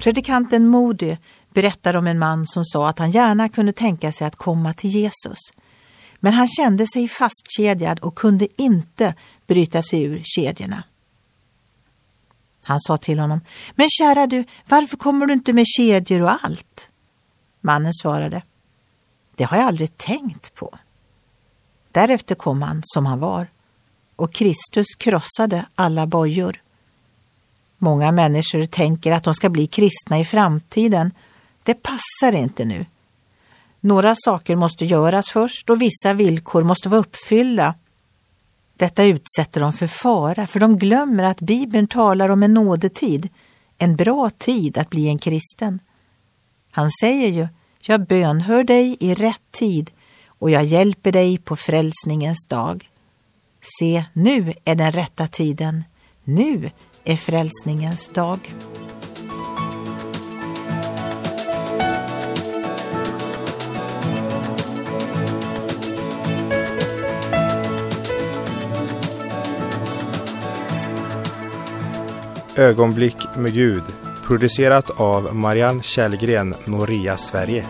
Predikanten Moody berättar om en man som sa att han gärna kunde tänka sig att komma till Jesus. Men han kände sig fastkedjad och kunde inte bryta sig ur kedjorna. Han sa till honom, men kära du, varför kommer du inte med kedjor och allt? Mannen svarade, det har jag aldrig tänkt på. Därefter kom han som han var och Kristus krossade alla bojor. Många människor tänker att de ska bli kristna i framtiden. Det passar inte nu. Några saker måste göras först och vissa villkor måste vara uppfyllda. Detta utsätter dem för fara, för de glömmer att Bibeln talar om en nådetid, en bra tid att bli en kristen. Han säger ju, jag bönhör dig i rätt tid och jag hjälper dig på frälsningens dag. Se, nu är den rätta tiden. Nu är frälsningens dag. Ögonblick med Gud producerat av Marianne Källgren, Noria Sverige.